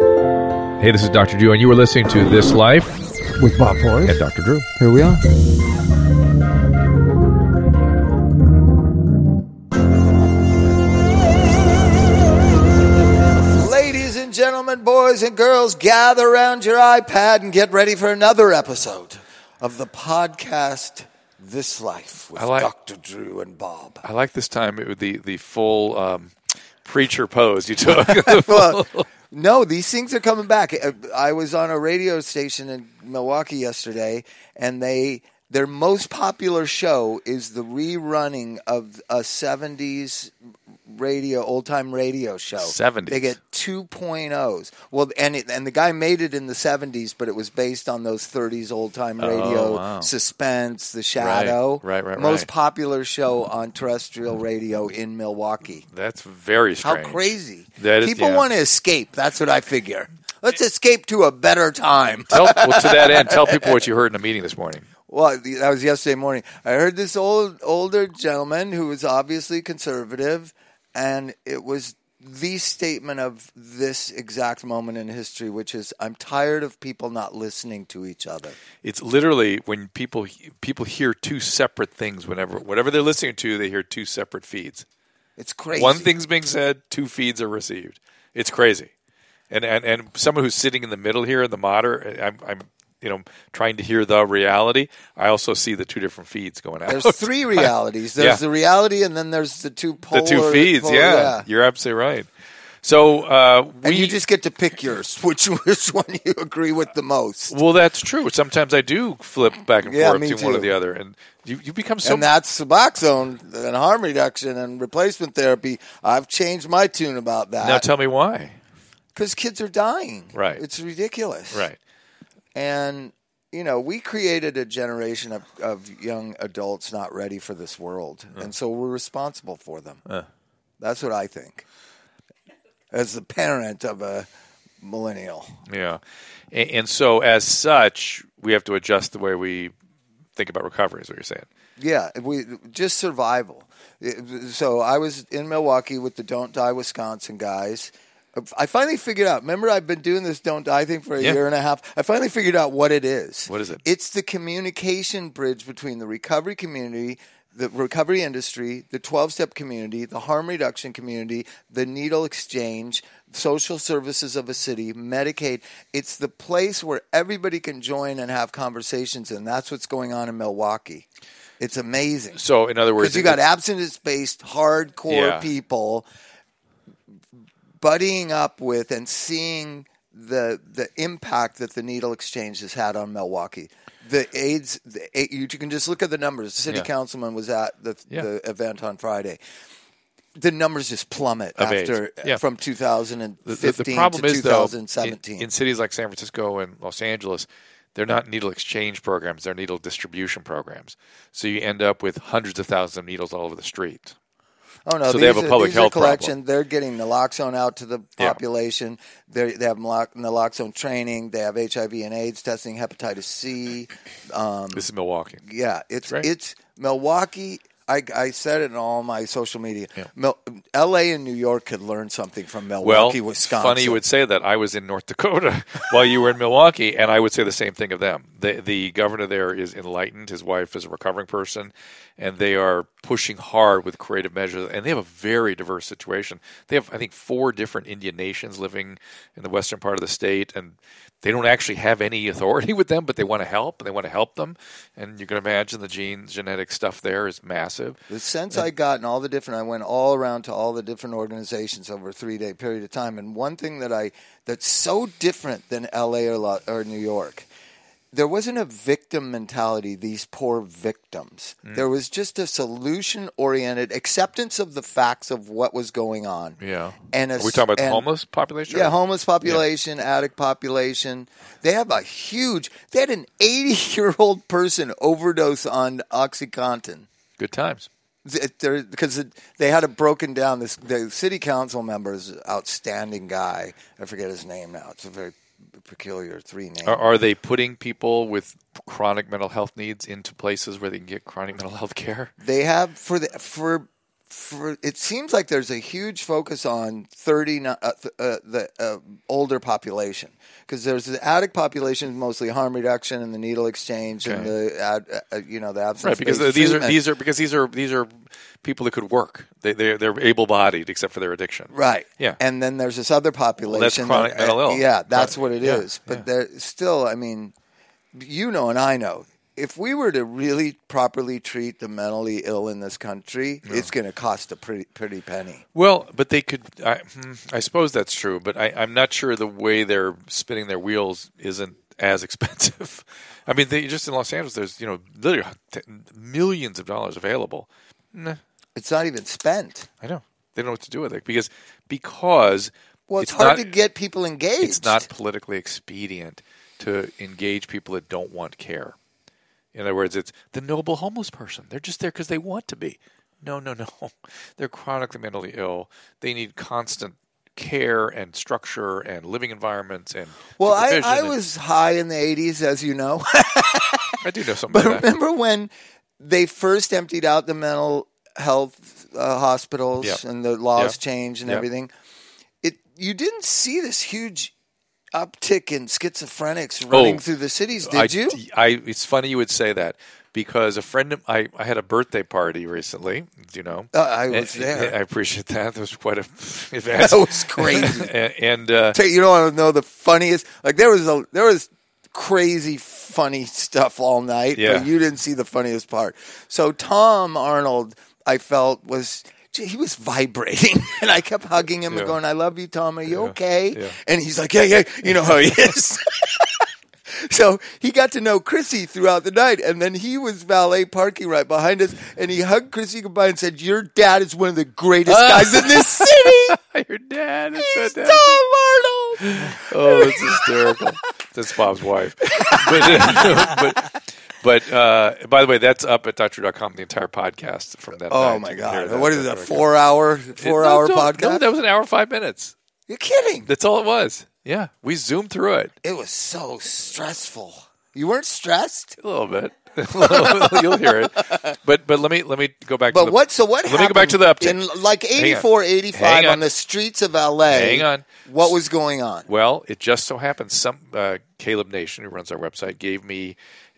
Hey, this is Dr. Drew, and you were listening to This Life with Bob Forrest. and Dr. Drew. Here we are. Ladies and gentlemen, boys and girls, gather around your iPad and get ready for another episode of the podcast This Life with like- Dr. Drew and Bob. I like this time it, the the full um, preacher pose you took. well, no, these things are coming back. Uh, I was on a radio station in Milwaukee yesterday, and they their most popular show is the rerunning of a '70s radio, old time radio show. 70s. They get 2.0s. Well, and it, and the guy made it in the '70s, but it was based on those '30s old time radio Oh, wow. suspense, The Shadow. right, right, right. Most right. popular show on terrestrial radio in Milwaukee. That's very strange. How crazy! That is- People yeah. want to escape. That's what I figure. Let's escape to a better time. Tell, well, to that end, tell people what you heard in a meeting this morning. Well, that was yesterday morning. I heard this old older gentleman who was obviously conservative, and it was the statement of this exact moment in history, which is, "I'm tired of people not listening to each other." It's literally when people people hear two separate things. Whenever whatever they're listening to, they hear two separate feeds. It's crazy. One thing's being said, two feeds are received. It's crazy. And and and someone who's sitting in the middle here in the moder, I'm I'm you know trying to hear the reality. I also see the two different feeds going out. There's three realities. There's Yeah. the reality, and then there's the two polar, the two feeds. polar- yeah, you're absolutely right. So uh, we And you just get to pick yours, which which one you agree with the most. well, that's true. Sometimes I do flip back and Yeah, forth to one or the other, and you you become so and that's Suboxone and harm reduction and replacement therapy. I've changed my tune about that. now. Tell me why. because kids are dying. Right. It's ridiculous. Right. And you know, we created a generation of, of young adults not ready for this world, and so we're responsible for them. Uh. That's what I think. As the parent of a millennial. Yeah, and, and so as such, we have to adjust the way we think about recovery. Is what you're saying? Yeah, we just survival. So I was in Milwaukee with the Don't Die Wisconsin guys. I finally figured out. Remember, I've been doing this Don't Die thing for a Yeah. year and a half. I finally figured out what it is. What is it? It's the communication bridge between the recovery community, the recovery industry, the 12 step community, the harm reduction community, the needle exchange, social services of a city, Medicaid. It's the place where everybody can join and have conversations, and that's what's going on in Milwaukee. It's amazing. So, in other words, Because you got abstinence based, hardcore Yeah. people buddying up with and seeing the the impact that the needle exchange has had on Milwaukee. The AIDS, the, you can just look at the numbers. The city Yeah. councilman was at the, Yeah. the event on Friday. The numbers just plummet Of after Yeah. from 2015 the, the problem to is though, in, 2017. in cities like San Francisco and Los Angeles, they're not needle exchange programs; they're needle distribution programs. So you end up with hundreds of thousands of needles all over the street. Oh no! So they have a are- public these are health collection. problem. They're getting naloxone out to the population. They they have naloxone training. They have HIV and AIDS testing, hepatitis C. Um, This is Milwaukee. yeah, it's Great. it's Milwaukee. I, I said it in all my social media. Yeah. Mil- L.A. and New York could learn something from Well, Milwaukee, Wisconsin. funny you would say that. I was in North Dakota while you were in Milwaukee, and I would say the same thing of them. The, the governor there is enlightened. His wife is a recovering person, and they are pushing hard with creative measures. And they have a very diverse situation. They have, I think, four different Indian nations living in the western part of the state, and they don't actually have any authority with them, but they want to help, and they want to help them. And you can imagine the gene genetic stuff there is massive. The sense I got in all the different, I went all around to all the different organizations over a three day period of time, and one thing that I that's so different than L.A. or, or New York there wasn't a victim mentality, these poor victims. Mm. There was just a solution oriented acceptance of the facts of what was going on. Yeah. And a, Are we talking about the and- homeless population? Yeah, homeless population, addict population. They have a huge. They had an 80 year old person overdose on OxyContin Good times. because they had it broken down. This the city council member is an outstanding guy. I forget his name now. It's a very peculiar three names. Are, are they putting people with chronic mental health needs into places where they can get chronic mental health care? They have for the for for it seems like there's a huge focus on 30 uh, th- uh, the uh, older population because there's the addict population mostly harm reduction and the needle exchange and the ad, uh, you know the absence Right, because these are these are because these are these are people that could work. They they they're able bodied except for their addiction. Right. Yeah. And then there's this other population. that's chronic that- mental ill. Yeah, that's Right. what it is. Yeah, But yeah. there still, I mean, you know, and I know, if we were to really properly treat the mentally ill in this country, it's going to cost a pretty pretty penny. Well, but they could. I, hmm, I suppose that's true, but I, I'm not sure the way they're spinning their wheels isn't as expensive. I mean, they just in Los Angeles, there's you know literally millions of dollars available. Nah, It's not even spent. I know they don't know what to do with it because because Well, it's, hard not, to get people engaged. It's not politically expedient to engage people that don't want care. In other words, it's the noble homeless person. They're just there because they want to be. No, no, no. They're chronically mentally ill. They need constant care and structure and living environments and Well, I, I and- was high in the 80s, as you know. I do know something But remember when they first emptied out the mental health uh, hospitals Yeah. and the laws Yeah. changed and Yeah. everything? It you didn't see this huge uptick in schizophrenics running Oh, through the cities, I, did you? I, it's funny you would say that because a friend of I, I had a birthday party recently. You know, Uh, I was And- there. I appreciate that. That was quite a event. That was crazy. and, and uh, you, want to know the funniest. Like there was a there was crazy funny stuff all night, Yeah. but you didn't see the funniest part. So Tom Arnold, I felt was he was vibrating, and I kept hugging him Yeah. and going, "I love you, Tom. Are you Yeah. okay?" Yeah. And he's like, "Yeah, yeah, you know how he is." So he got to know Chrissy throughout the night, and then he was valet parking right behind us, and he hugged Chrissy goodbye and said, "Your dad is one of the greatest uh. guys in this city." your dad is He's. Tom Arnold. Oh, it's hysterical. That's Bob's wife. But, uh, but, but uh, by the way, that's up at doctor.com, the entire podcast from that. Oh my You can hear god! What is that? Four hour, four No, hour no, podcast? No, that was an hour five minutes. You're kidding! That's all it was. Yeah, we zoomed through it It was so stressful. You weren't stressed, a little bit. You'll hear it. But but let me let me go back. to but the, what? So what? Let me go back to the uptick. in like Hang on. 84, 85 on. on. the streets of LA. Hang on. What was going on? Well, it just so happens some uh, Caleb Nation, who runs our website, gave me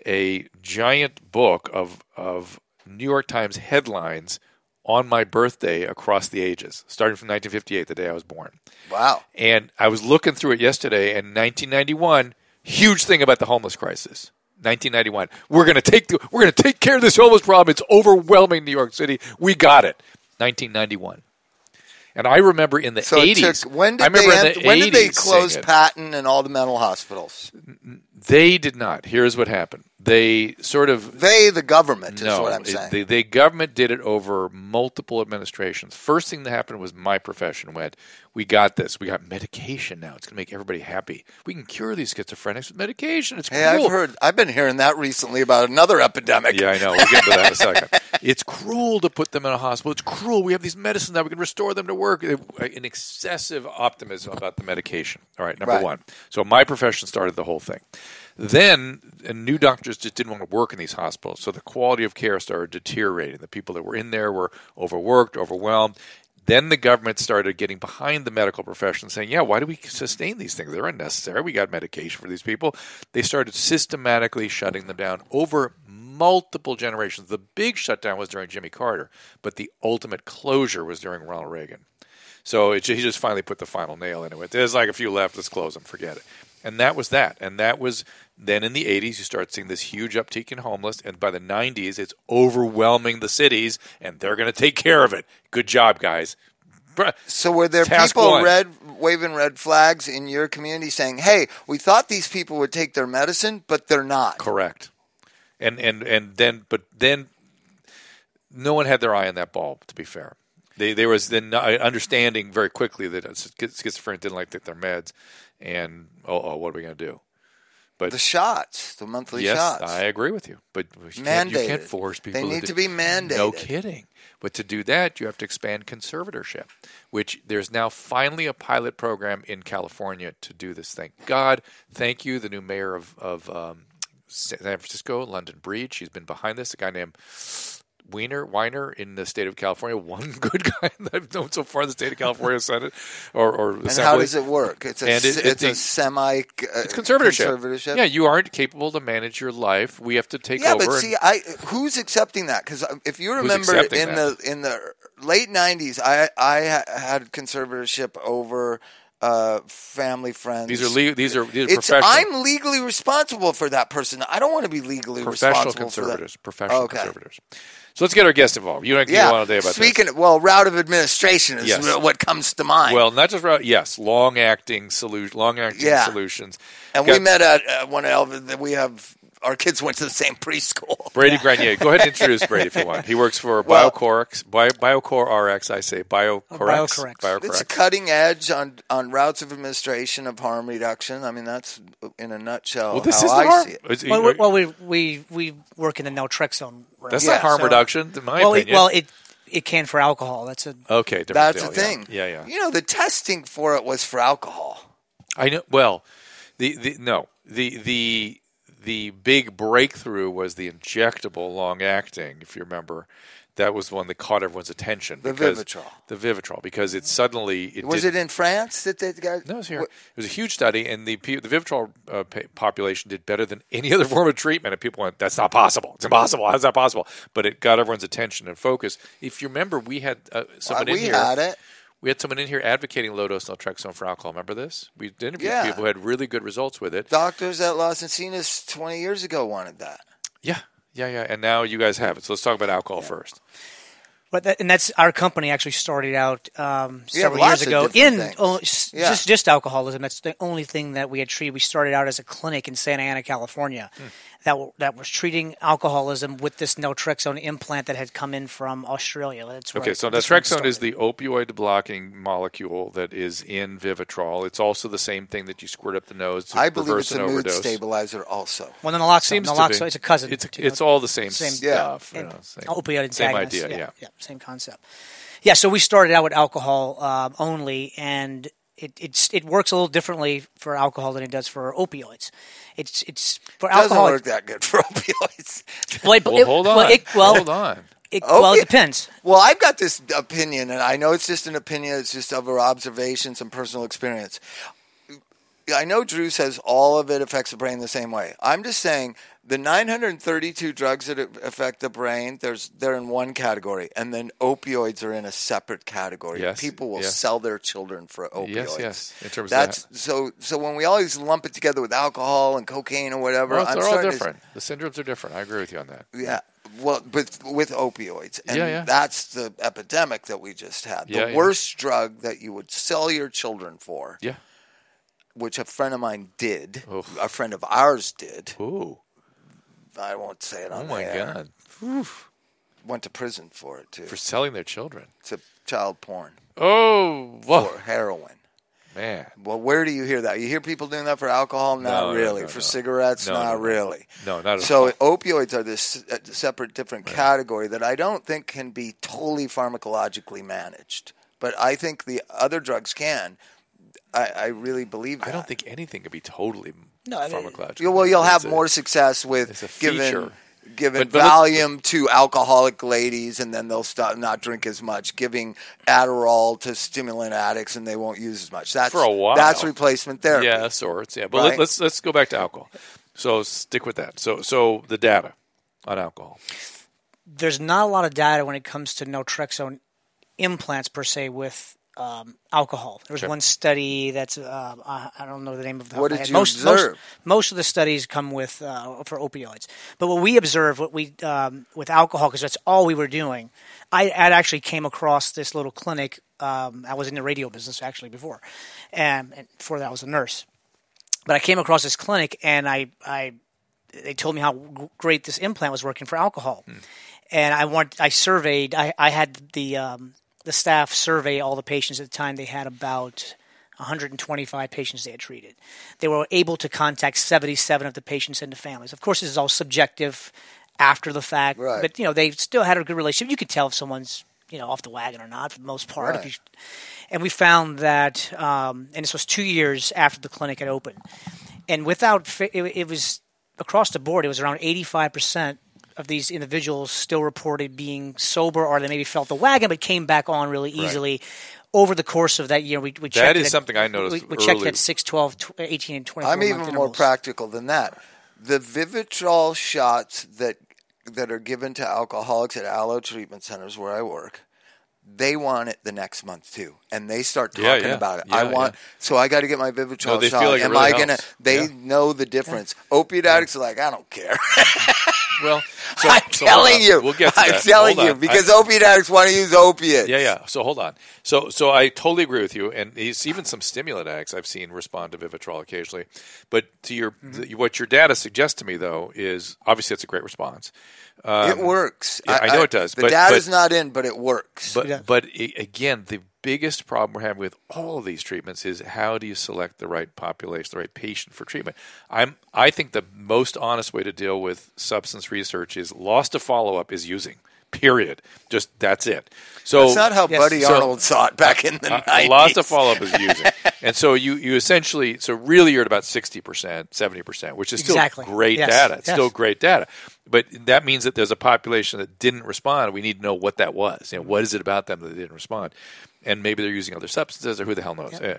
a giant book of of New York Times headlines on my birthday across the ages, starting from 1958, the day I was born. Wow. And I was looking through it yesterday, and 1991, huge thing about the homeless crisis. 1991, we're going to take the, we're going to take care of this homeless problem. It's overwhelming New York City. We got it. 1991. And I remember in the So it 80s. took, when did they the when did they close. Patton and all the mental hospitals? They did not. Here's what happened. They sort of They, the government, is no, what I'm saying. the, the government did it over multiple administrations. First thing that happened was my profession went, we got this. We got medication now. It's going to make everybody happy. We can cure these schizophrenics with medication. It's hey, cruel. I've heard. I've been hearing that recently about another epidemic. Yeah, I know. We'll get to that in a second. It's cruel to put them in a hospital. It's cruel. We have these medicines that we can restore them to work. An excessive optimism about the medication. All right, number Right. one. So my profession started the whole thing. Then and new doctors just didn't want to work in these hospitals, so the quality of care started deteriorating. The people that were in there were overworked, overwhelmed. Then the government started getting behind the medical profession, saying, "Yeah, why do we sustain these things? They're unnecessary. We got medication for these people." They started systematically shutting them down over multiple generations. The big shutdown was during Jimmy Carter, but the ultimate closure was during Ronald Reagan. So it, he just finally put the final nail into it. There's like a few left. Let's close them. Forget it. And that was that. And that was then in the 80s, you start seeing this huge uptick in homeless. And by the 90s, it's overwhelming the cities, and they're going to take care of it. Good job, guys. So were there Task people one. red waving red flags in your community saying, "Hey, we thought these people would take their medicine, but they're not." Correct. And and and then, but then, no one had their eye on that ball To be fair, they there was then uh, understanding very quickly that schizophrenia didn't like to take their meds, and oh, oh what are we going to do? But The shots, the monthly yes, shots. I agree with you. But you can't, you can't force people. They need do- to be mandated. No kidding. But to do that, you have to expand conservatorship, which there's now finally a pilot program in California to do this thing. God, thank you, the new mayor of, of um, San Francisco, London Breed. She's been behind this. A guy named Wiener, Wiener in the state of California, one good guy that I've known so far in the state of California Senate or, or and Assembly. how does it work? It's a it- it's it's a a- semi uh, It's conservatorship. conservatorship. Yeah, you aren't capable to manage your life. We have to take Yeah, over. but and- see, I who's accepting that? Because if you remember in that? the in the late '90s, I I had conservatorship over uh, family friends. these are le- these are these are It's professional. I'm legally responsible for that person. I don't want to be legally professional responsible for that. conservators. Professional Okay. conservators. So let's get our guest involved. You don't Yeah. want to say about Speaking, this. well, route of administration is Yes. what comes to mind. Well, not just route. yes, long acting solution, long acting Yeah. solutions. and Got we met at uh, one of Elvis. that We have our kids went to the same preschool. Brady Granier. Go ahead and introduce Brady if you want. He works for Well- BioCorex, Bio, BioCore RX. I say BioCorex. Oh, BioCorex. BioCorex. It's a cutting edge on on routes of administration of harm reduction. I mean, that's in a nutshell well, this how is I harm. see it. is- Well, we, well, we we we work in the naltrexone. realm. that's yeah, not harm so- reduction, in my well, it, opinion. well, it it can for alcohol. That's a okay, different That's deal, the thing. Yeah, yeah. yeah. You know, the testing for it was for alcohol. I know. Well, the, the no the the the big breakthrough was the injectable long acting. If you remember, that was the one that caught everyone's attention. The Vivitrol. The Vivitrol, because it suddenly it Was did, it in France that they got? No, it was here. It was a huge study, and the the Vivitrol uh, population did better than any other form of treatment. And people went, "That's not possible. It's impossible. How's that possible?" But it got everyone's attention and focus. If you remember, we had uh, Uh, someone in we here. had it. We had someone in here advocating low dose naltrexone for alcohol. Remember this? We interviewed Yeah. people who had really good results with it. Doctors at Las Encinas 20 years ago wanted that. Yeah, yeah, yeah. And now you guys have it. So let's talk about alcohol first. But that, and that's our company actually started out um, several years ago in oh, s- Yeah. just just alcoholism. That's the only thing that we had treated. We started out as a clinic in Santa Ana, California, Hmm. that w- that was treating alcoholism with this naltrexone implant that had come in from Australia. That's where Okay, so this one naltrexone is the opioid blocking molecule that is in Vivitrol. It's also the same thing that you squirt up the nose to I believe reverse it's a an mood overdose. stabilizer also. well, the naloxone. Seems to naloxone be. it's a cousin. It's, to- it's all the same, Same- stuff. you know, same, opioid same antagonists. idea. Yeah. yeah, same concept. Yeah, so we started out with alcohol um, only, and it it's, it works a little differently for alcohol than it does for opioids. It's it's for Doesn't alcohol. work that good for opioids. well, it- Well, hold on. Well, it, well, hold on. it- well, it depends. Well, I've got this opinion, and I know it's just an opinion. It's just of our observations and personal experience. I know Drew says all of it affects the brain the same way. I'm just saying the 932 drugs that affect the brain, there's they're in one category, and then opioids are in a separate category. Yes, People will yes. sell their children for opioids. Yes, yes. In terms That's of that. so. So when we always lump it together with alcohol and cocaine or whatever, Well, I'm they're all starting to- different. The syndromes are different. I agree with you on that. yeah. Well, but with opioids, and Yeah, yeah. that's the epidemic that we just had. The yeah. worst drug that you would sell your children for, Yeah. Which a friend of mine did, Oof. a friend of ours did. Ooh. I won't say it on Oh my. God. Whew. Went to prison for it too. For selling their children. to child porn Oh, whoa. for heroin. man. Well, where do you hear that? You hear people doing that for alcohol? Not No, really. no, for no. cigarettes? No, not no, no. really. No, not at So all. opioids are this uh, separate, different category that I don't think can be totally pharmacologically managed. But I think the other drugs can. I, I really believe that. I don't think anything could be totally No, I mean- pharmacological. You- well, you'll have a- more success with it's a giving feature. giving But- but let's- Valium to alcoholic ladies, and then they'll stop not drink as much. Giving Adderall to stimulant addicts, and they won't use as much. That's For a while. That's replacement therapy. Yeah, sorts. Yeah, but Right? let, let's let's go back to alcohol. So stick with that. So so the data on alcohol. There's not a lot of data when it comes to naltrexone implants per se with um, alcohol. There was Sure. one study that's uh, I I don't know the name of the What top of my did you most, observe? Most, most of the studies come with uh, for opioids, but what we observed, what we um, with alcohol, because that's all we were doing. I, I actually came across this little clinic Um, I was in the radio business actually before, and, and before that I was a nurse. But I came across this clinic, and I, I they told me how great this implant was working for alcohol, and I want I surveyed. I, I had the um, the staff survey all the patients at the time. They had about 125 patients they had treated. They were able to contact 77 of the patients and the families. Of course, this is all subjective after the fact, Right. but you know they still had a good relationship. You could tell if someone's you know off the wagon or not for the most part. If Right. you, and we found that, um, and this was two years after the clinic had opened, and without it, it was across the board. It was around 85 percent of these individuals still reported being sober, or they maybe felt the wagon but came back on really easily. Over the course of that year, we, we checked. is it at- something I noticed We, we checked early. at 6, 12, 18, and 24 I'm month even more practical than that. The Vivitrol shots that that are given to alcoholics at allo treatment centers where I work, they want it the next month too, and they start talking yeah. about it. Yeah, I want, yeah. so I got to get my Vivitrol No, shot. like Am really I gonna? They Yeah. know the difference. Opiate addicts are like, I don't care. Well, so, I'm so telling you, We'll get I'm that. telling Hold you on. because I- opiate addicts want to use opiates. Yeah, yeah. So hold on. So, so I totally agree with you, and even some stimulant addicts I've seen respond to Vivitrol occasionally. But to your, Mm-hmm. the, what your data suggests to me though is obviously it's a great response. Um, it works. yeah, I know it does, The but- data's but- not in, but it works. But Yeah. but again, the biggest problem we're having with all of these treatments is how do you select the right population, the right patient for treatment? I'm I think the most honest way to deal with substance research is lost to follow up is using. Period. Just that's it. So That's not how Yes. Buddy So- Arnold saw it back in the uh, 90s. lots of follow up is using, and so you you essentially so really you're at about sixty percent, seventy percent, which is still Exactly. great Yes. data. It's Yes. still great data, but that means that there's a population that didn't respond. We need to know what that was. You know, what is it about them that they didn't respond? And maybe they're using other substances, or who the hell knows? Yeah.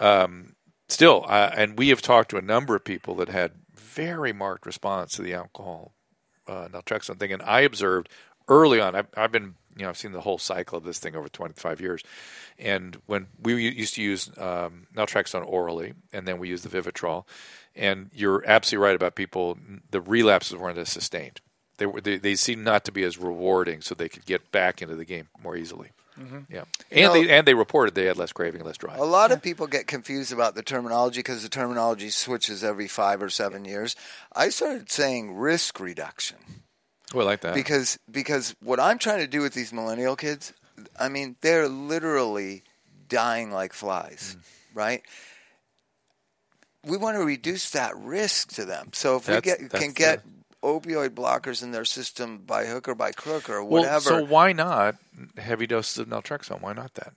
Um, still, uh, and we have talked to a number of people that had very marked response to the alcohol uh, naltrexone thing, and I observed early on. I've, I've been, you know, I've seen the whole cycle of this thing over 25 years, and when we used to use um, naltrexone orally, and then we used the Vivitrol, and you're absolutely right about people. The relapses weren't as sustained. They were they, they seemed not to be as rewarding, so they could get back into the game more easily. Yeah, and know- they and they reported they had less craving, less drive. A lot of people get confused about the terminology because the terminology switches every five or seven years. I started saying risk reduction Oh, I like that. because because what I'm trying to do with these millennial kids, I mean, they're literally dying like flies, Mm. right? We want to reduce that risk to them. So if That's- we get can get the- opioid blockers in their system by hook or by crook or Well, whatever, so why not heavy doses of naltrexone? Why not that?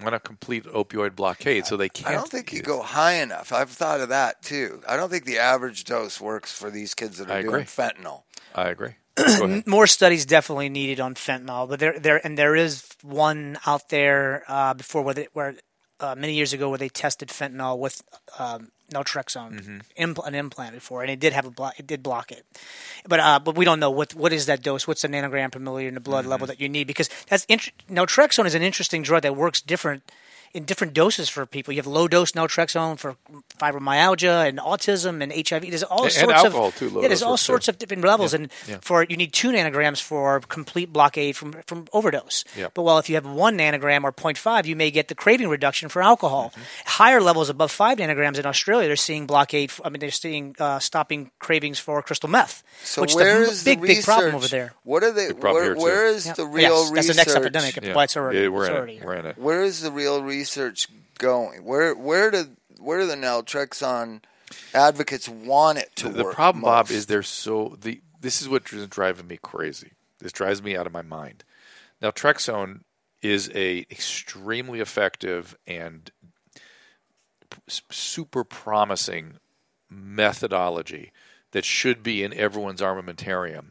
Why not complete opioid blockade so they can't? I don't think you go high enough. I've thought of that too. I don't think the average dose works for these kids that are I doing agree. fentanyl. I agree. More studies definitely needed on fentanyl, but there, there, and there is one out there uh, before where, they, where uh, many years ago where they tested fentanyl with um, naltrexone, impl- an implant before, and it did have a block, it did block it, but uh, but we don't know what what is that dose, what's the nanogram per milliliter in the blood level that you need? Because that's int- naltrexone is an interesting drug that works different. In different doses for people, you have low dose naltrexone for fibromyalgia and autism and HIV. There's all And- and sorts alcohol, of too, low yeah. There's all works, too. sorts of different levels, and yeah. for you need two nanograms for complete blockade from from overdose. Yeah. But well, if you have one nanogram or 0.5, you may get the craving reduction for alcohol. Mm-hmm. Higher levels above five nanograms in Australia, they're seeing blockade. I mean, they're seeing uh, stopping cravings for crystal meth, So which where is is the big the big problem over there. What are they? Where, where is Yeah. the real yes, research? that's the next epidemic. Yeah. Why it's already, Yeah, we're, it's in already it. here. we're in it. Where is the real research going? Where where do where do the naltrexone advocates want it to The work? The problem, Bob, is they're so the. This is what is driving me crazy. This drives me out of my mind. Naltrexone is a extremely effective and super promising methodology that should be in everyone's armamentarium.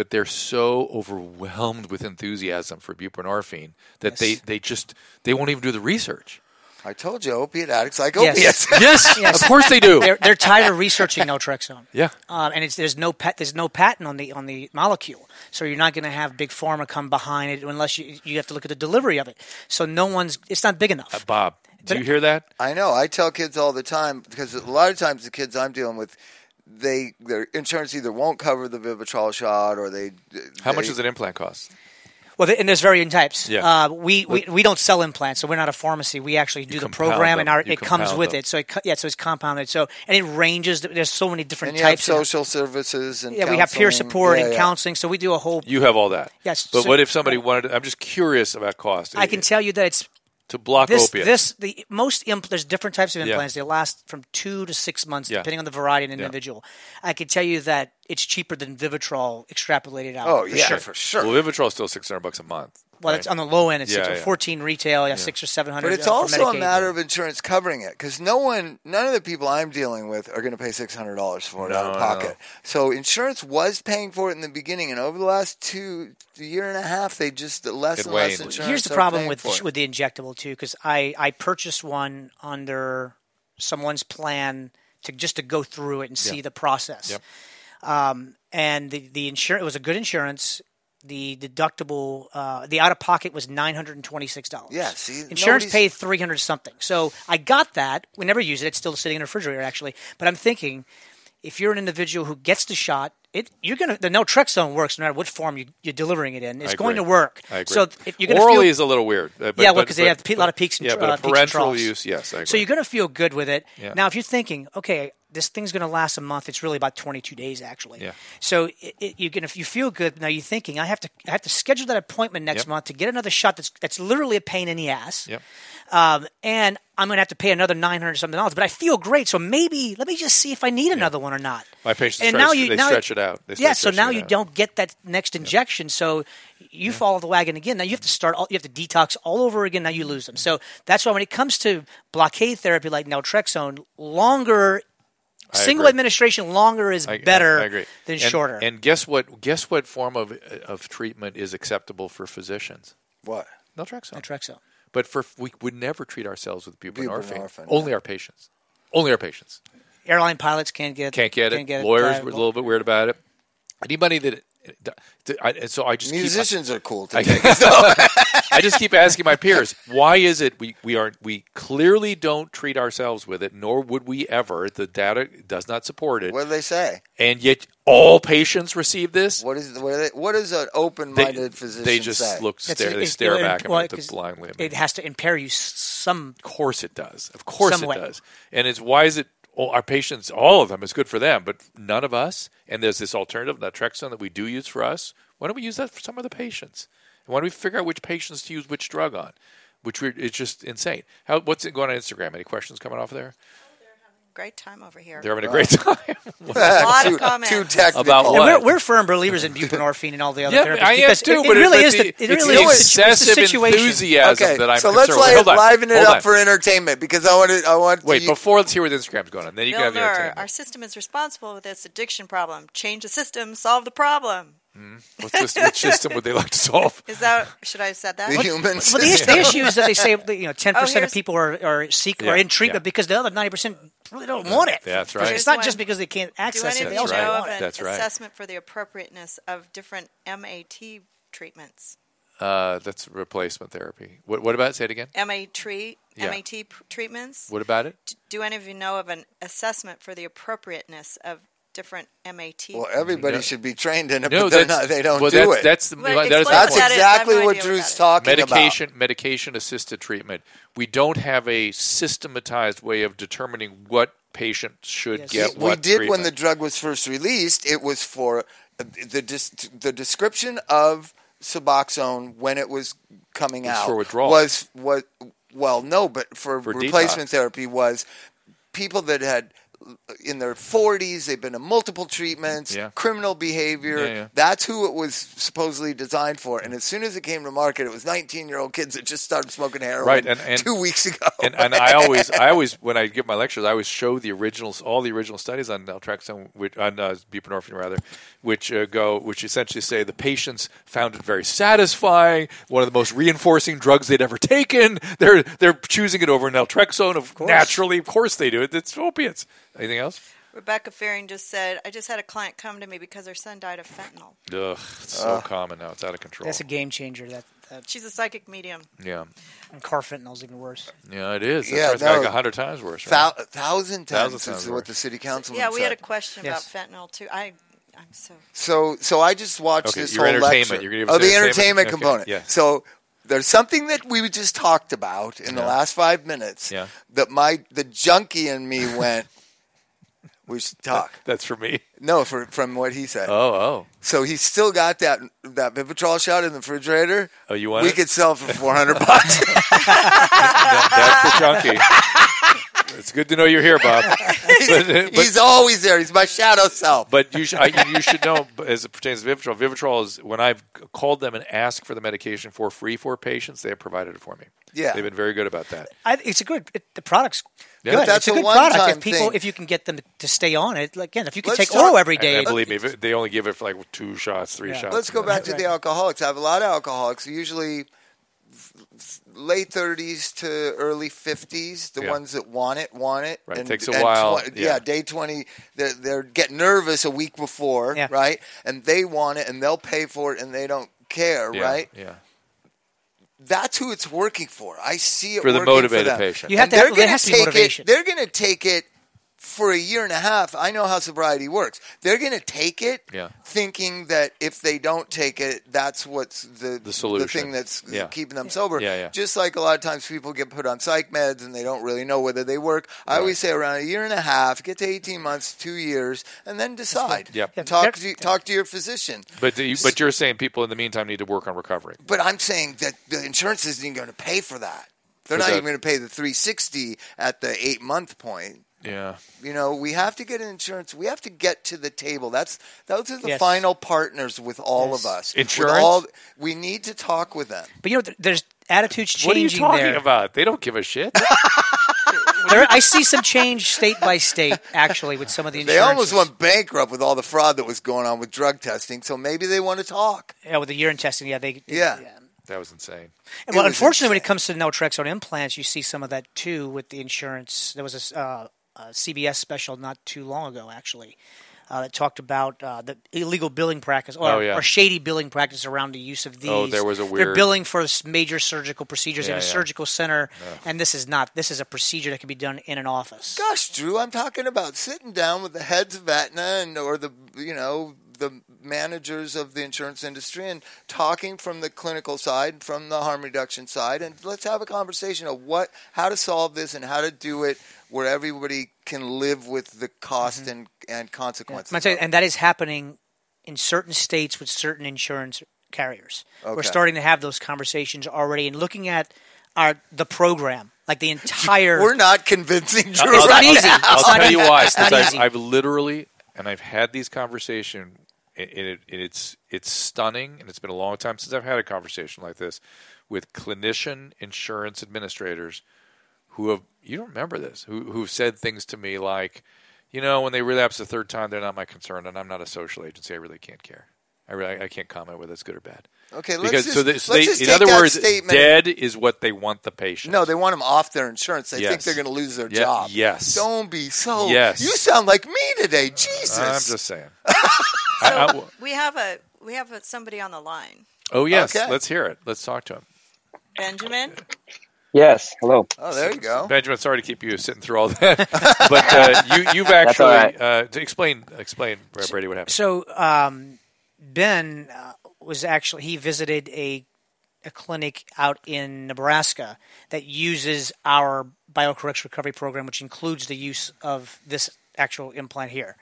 But they're so overwhelmed with enthusiasm for buprenorphine that they, Yes. they just they won't even do the research. I told you, opiate addicts like Yes. opiates. Yes, Yes. of course they do. They're, they're tired of researching naltrexone. Yeah. um, and it's, there's no pat, there's no patent on the on the molecule, so you're not going to have big pharma come behind it unless you you have to look at the delivery of it. So no one's it's not big enough. Bob, do But- you hear that? I know. I tell kids all the time because a lot of times the kids I'm dealing with, they their insurance either won't cover the Vivitrol shot or they. How they, much does an implant cost? Well, and there's varying types. Yeah. Uh, we, we we don't sell implants, so we're not a pharmacy. We actually do the program, them. and our, You it comes with them. it. So it, yeah, so it's compounded. So and it ranges. There's so many different And you types. of- social services and yeah, we have peer support Yeah, and yeah. counseling. So we do a whole. You have all that. Yes, But so- what if somebody wanted? To, I'm just curious about cost. I can tell you that it's to block this opiates. this the most impl- there's different types of Yeah. implants. They last from two to six months, Yeah. depending on the variety and an Yeah. individual. I can tell you that it's cheaper than Vivitrol extrapolated out. Oh for yeah, sure. for sure. Well, Vivitrol is still 600 bucks a month. Well, right? it's on the low end. It's Yeah, six, yeah. 14 retail, yeah, six or seven hundred. But it's uh, for also a matter of insurance covering it because no one, none of the people I'm dealing with are going to pay six hundred dollars for it out of pocket. no. So insurance was paying for it in the beginning, and over the last two year and a half, they just less It and less waned. insurance. Here's the problem with for it. with the injectable too, because I I purchased one under someone's plan to just to go through it and see the process. Yep. Um, and the the insurance it was a good insurance. The deductible, uh, the out of pocket was nine hundred and twenty six dollars. Yeah, see, insurance nobody's- paid three hundred something. So I got that. We never use it. It's still sitting in the refrigerator actually. But I'm thinking, if you're an individual who gets the shot, it you're gonna the naltrexone works no matter what form you, you're delivering it in. It's I going to work. I agree. So if you're gonna orally feel, is a little weird. uh, but- yeah, well, because they but- have pe- a lot of peaks and yeah, tr- but uh, a peaks and use, yes. I agree. So you're going to feel good with it. Yeah. Now, if you're thinking, okay, this thing's going to last a month, it's really about 22 days actually. Yeah. So it, it, you can, if you feel good, now you're thinking, I have to, I have to schedule that appointment next Yep. month to get another shot. That's that's literally a pain in the ass. Yep. Um, and I'm going to have to pay another 900 something dollars, but I feel great. So maybe let me just see if I need another one or not. My patients and stretch- now you they now, stretch it out. They yeah. So now you out. don't get that next injection. So you fall off the wagon again. Now you have to start. All, you have to detox all over again. Now you lose them. So that's why when it comes to blockade therapy like naltrexone, longer. I Single agree. administration longer is I- better I agree. than And- shorter. And guess what? Guess what form of of treatment is acceptable for physicians? what? Naltrexone. naltrexone. But for we would never treat ourselves with buprenorphine. Buprenorphine, Only our patients. Only our patients Airline pilots can't get can't get can't it. Lawyers uh, were a little bit weird about it. Anybody that, I, and so I just keep, Musicians are cool to I- take. I just keep asking my peers, why is it we, we are we clearly don't treat ourselves with it, nor would we ever. The data does not support it, what do they say? and yet all patients receive this. What is what, are they, what does an open-minded physician they just say? look That's- stare, they stare it- back at well, me 'cause blindly. At me. It has to impair you some. Of course it does. Of course it way. does. And it's why is it all our patients, all of them, is good for them, but none of us. And there's this alternative, naltrexone, that we do use for us. Why don't we use that for some of the patients? And why don't we figure out which patients to use which drug on? Which we it's just insane. How what's it going on Instagram? Any questions coming off there? They're having a great time over here. They're having a great time. a lot too, of comments. too technical. About what? we're, we're firm believers in buprenorphine and all the other yeah, therapies I am too. it, it but really is the, the, it really the is the, situ- the excessive situation. enthusiasm Okay, that I'm so let's concerned with. li- Hold on. liven it Hold up on. for entertainment because I want to. I want. Wait, you, before let's hear what the Instagram's going on. Then you can have the Nur, entertainment. our system is responsible with this addiction problem. Change the system, solve the problem. What's this, which system would they like to solve? Is that? Should I have said that? the humans. Well, the, the issue is that they say that, you know ten Oh, percent of people are, are seek Yeah, are in treatment yeah. because the other ninety percent really don't want it. That's right. It's not just because they can't Do access any it; of they you also right. know of want it. an That's right. assessment for the appropriateness of different MAT treatments? Uh, that's replacement therapy. What, what about it? Say it again. MA treat, Yeah. MAT p- treatments? What about it? D- Do any of you know of an assessment for the appropriateness of different MAT? well, everybody No. should be trained in it, No, but they're that's, not, they don't well, do that's, it. That's the, Well, that is explain That's what point. that is. No exactly what Drew's what that is. talking medication medication assisted treatment. We don't have a systematized way of determining what patients should Yes. get we what We did when the drug was first released. It was for uh, the dis- the description of Suboxone when it was coming It's out for withdrawal. was was well no, but for, For replacement detox. therapy was people that had in their 40s they've been to multiple treatments Yeah. criminal behavior Yeah, yeah. that's who it was supposedly designed for and as soon as it came to market it was 19 year old kids that just started smoking heroin Right, and- and- two weeks ago and, and I always, I always, when I give my lectures, I always show the originals, all the original studies on naltrexone, which, on uh, buprenorphine rather, which uh, go, which essentially say the patients found it very satisfying, one of the most reinforcing drugs they'd ever taken. They're they're choosing it over naltrexone. Of naturally, of course they do it. It's opiates. Anything else? Rebecca Fearing just said, I just had a client come to me because her son died of fentanyl. Ugh, it's so common now. It's out of control. That's a game changer. That, that She's a psychic medium. yeah, and carfentanil's even worse. yeah, it is. That's Yeah, right. It's no. like a hundred times worse. Right? Thou- a thousand times Thousand times is what worse. the city council Yeah, we said. had a question Yes. about fentanyl too. I I'm so. So, so I just watched Okay, this your whole entertainment. lecture. You're gonna give oh, the entertainment? entertainment Okay, component. yeah. So there's something that we just talked about in the Yeah. last five minutes. Yeah. That my the junkie in me went. We should talk. That's for me. No, for, from what he said. Oh, oh. So he still got that that Vivitrol shot in the refrigerator. Oh, you want we it? could sell for four hundred bucks. That- that's the chunky. It's good to know you're here, Bob. But, but, he's always there. He's my shadow self. but you, should, I, you should know, as it pertains to Vivitrol, Vivitrol is, when I've called them and asked for the medication for free for patients, they have provided it for me. Yeah. They've been very good about that. I, it's a good. It, the product's Yeah. good. That's it's a a good product. If people, thing. if you can get them to stay on it, like, again, if you can Let's take talk- oral every day, And, and believe me, they only give it for like two shots, three Yeah. shots. Let's go back to the alcoholics. I have a lot of alcoholics, usually late 30s to early 50s. The Yeah. ones that want it, want it. Right, takes a while, tw- yeah. yeah. day 20, they're, they're getting nervous a week before, Yeah. right? And they want it and they'll pay for it and they don't care, yeah, right? Yeah. That's who it's working for. I see it For the working motivated for them. patient. You have And to have- they're gonna has to be take motivation. It, they're going to take it for a year and a half. I know how sobriety works. They're going to take it, Yeah. thinking that if they don't take it, that's what's the The solution. the thing that's Yeah. keeping them sober. Yeah, yeah. Just like a lot of times people get put on psych meds and they don't really know whether they work. I always say around a year and a half, get to eighteen months, two years, and then decide. Yep. Yeah, Talk they're- to talk to your physician. But, the, but you're saying people in the meantime need to work on recovery. But I'm saying that the insurance isn't even going to pay for that. They're For not the- even going to pay the 360 at the eight month point. Yeah. You know, we have to get insurance. We have to get to the table. That's those are the Yes. final partners with all Yes. of us. Insurance? all- we need to talk with them. but you know, there's attitudes changing What are you talking there. about? They don't give a shit. There- I see some change state by state, actually, with some of the They almost went bankrupt with all the fraud that was going on with drug testing. So maybe they want to talk. Yeah, with the urine testing. Yeah, they. Yeah. that was insane. And, well, It was unfortunately, when it comes to naltrexone implants, you see some of that too with the insurance. There was a, s- uh, a CBS special not too long ago, actually, uh, that talked about uh, the illegal billing practice or, Oh, yeah. or shady billing practice around the use of these. Oh, there was a They're weird- billing for major surgical procedures in a yeah. surgical center, and this is not. This is a procedure that can be done in an office. Gosh, Drew, I'm talking about sitting down with the heads of Aetna and or the you know the managers of the insurance industry and talking from the clinical side, from the harm reduction side, and let's have a conversation of what how to solve this and how to do it where everybody can live with the cost mm-hmm. and and consequences. I'm tell you, of it. and that is happening in certain states with certain insurance carriers. We're starting to have those conversations already and looking at our the program, like the entire. We're not convincing Drew. It's not easy. now. I'll not tell you why. It's I've, easy. I've literally, and I've had these conversations, and, it, and it's it's stunning, and it's been a long time since I've had a conversation like this with clinician insurance administrators who have you don't remember this who who've said things to me like, you know, when they relapse the third time, they're not my concern, and I'm not a social agency. I really can't care. I really I can't comment whether it's good or bad. Okay, let's Because just, so, they, so let's they, just in take other that words, statement. dead is what they want the patient. No, they want them off their insurance. They think they're going to lose their Yeah, job. yes. Don't be so. Yes. You sound like me today. Jesus. I'm just saying. I- I- We have a we have a, somebody on the line. oh yes, Okay. let's hear it. Let's talk to him. Benjamin, Yes. Hello. Oh, there you go. Benjamin, sorry to keep you sitting through all that, but uh, you, you've actually all right. uh, to explain explain Brady what happened. so um, Ben uh, was actually he visited a a clinic out in Nebraska that uses our biocorrection recovery program, which includes the use of this actual implant here.